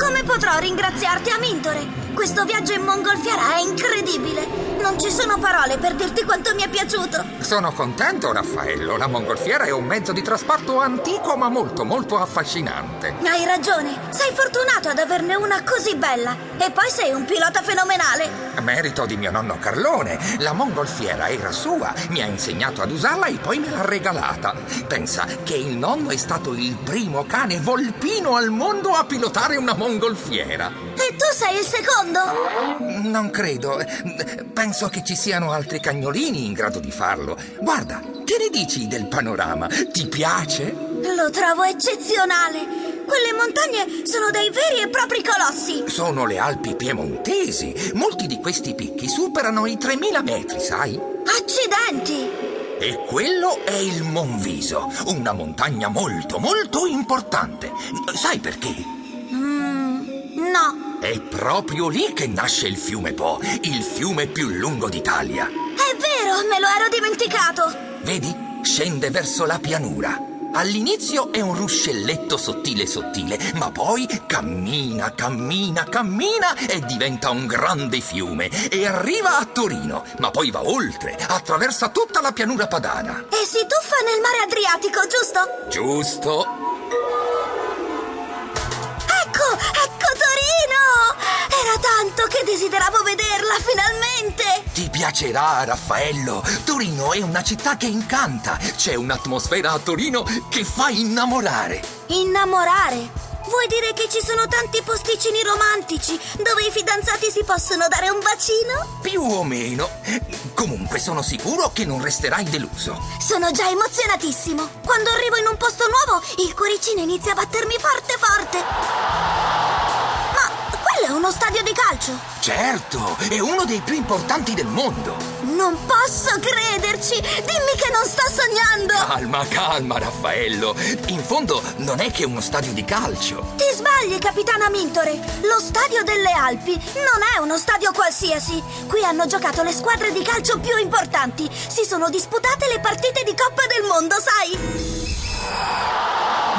Come potrò ringraziarti, Amintore? Questo viaggio in mongolfiera è incredibile. Non ci sono parole per dirti quanto mi è piaciuto. Sono contento, Raffaello. La mongolfiera è un mezzo di trasporto antico ma molto, molto affascinante. Hai ragione. Sei fortunato ad averne una così bella. E poi sei un pilota fenomenale. Merito di mio nonno Carlone. La mongolfiera era sua. Mi ha insegnato ad usarla e poi me l'ha regalata. Pensa che il nonno è stato il primo cane volpino al mondo a pilotare una mongolfiera. E tu sei il secondo? Non credo. Penso che ci siano altri cagnolini in grado di farlo. Guarda, che ne dici del panorama? Ti piace? Lo trovo eccezionale. Quelle montagne sono dei veri e propri colossi. Sono le Alpi piemontesi. Molti di questi picchi superano i 3000 metri, sai? Accidenti! E quello è il Monviso, una montagna molto, molto importante. Sai perché? È proprio lì che nasce il fiume Po, il fiume più lungo d'Italia. È vero, me lo ero dimenticato. Vedi? Scende verso la pianura. All'inizio è un ruscelletto sottile sottile, ma poi cammina, cammina, cammina e diventa un grande fiume e arriva a Torino, ma poi va oltre, attraversa tutta la pianura padana. E si tuffa nel mare Adriatico, giusto? Giusto. Era tanto che desideravo vederla finalmente! Ti piacerà, Raffaello. Torino è una città che incanta. C'è un'atmosfera a Torino che fa innamorare. Innamorare? Vuoi dire che ci sono tanti posticini romantici dove i fidanzati si possono dare un bacino? Più o meno. Comunque sono sicuro che non resterai deluso. Sono già emozionatissimo. Quando arrivo in un posto nuovo, il cuoricino inizia a battermi forte forte. Uno stadio di calcio. Certo, è uno dei più importanti del mondo. Non posso crederci! Dimmi che non sto sognando! Calma, calma, Raffaello. In fondo non è che uno stadio di calcio. Ti sbagli, capitana Mintore. Lo stadio delle Alpi non è uno stadio qualsiasi. Qui hanno giocato le squadre di calcio più importanti. Si sono disputate le partite di Coppa del Mondo, sai?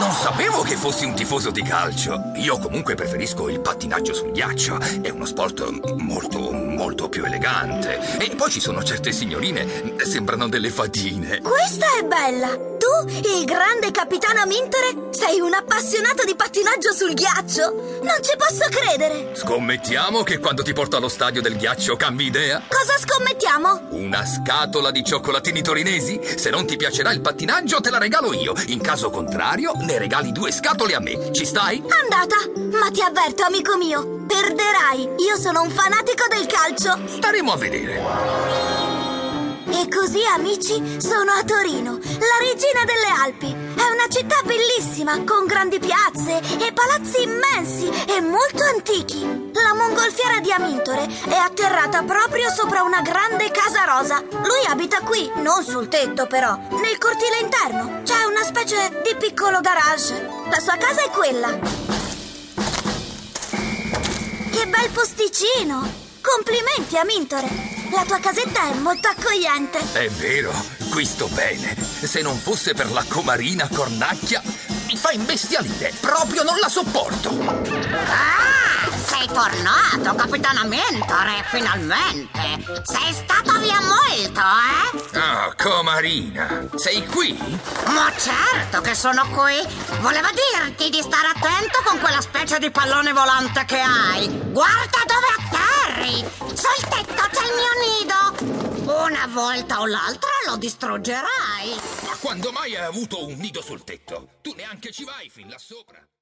Non sapevo che fossi un tifoso di calcio. Io comunque preferisco il pattinaggio sul ghiaccio. È uno sport molto, molto più elegante. E poi ci sono certe signorine, sembrano delle fadine. Questa è bella! Tu, il grande capitano Mintore, sei un appassionato di pattinaggio sul ghiaccio? Non ci posso credere! Scommettiamo che quando ti porto allo stadio del ghiaccio cambi idea? Cosa scommettiamo? Una scatola di cioccolatini torinesi? Se non ti piacerà il pattinaggio, te la regalo io. In caso contrario, ne regali due scatole a me. Ci stai? Andata! Ma ti avverto, amico mio, perderai. Io sono un fanatico del calcio. Staremo a vedere. E così, amici, sono a Torino, la regina delle Alpi. È una città bellissima, con grandi piazze e palazzi immensi e molto antichi. La mongolfiera di Amintore è atterrata proprio sopra una grande casa rosa. Lui abita qui, non sul tetto però, nel cortile interno. C'è una specie di piccolo garage. La sua casa è quella. Che bel posticino! Complimenti, Amintore! La tua casetta è molto accogliente. È vero, qui sto bene. Se non fosse per la comarina cornacchia, mi fa imbestialire. Proprio non la sopporto. Ah, sei tornato, capitano Mentore, finalmente. Sei stato via molto, eh? Ah, comarina, sei qui? Ma certo che sono qui. Volevo dirti di stare attento con quella specie di pallone volante che hai. Guarda dove atterri. Sul tetto c'è il mio nido! Una volta o l'altra lo distruggerai! Ma quando mai hai avuto un nido sul tetto? Tu neanche ci vai fin là sopra!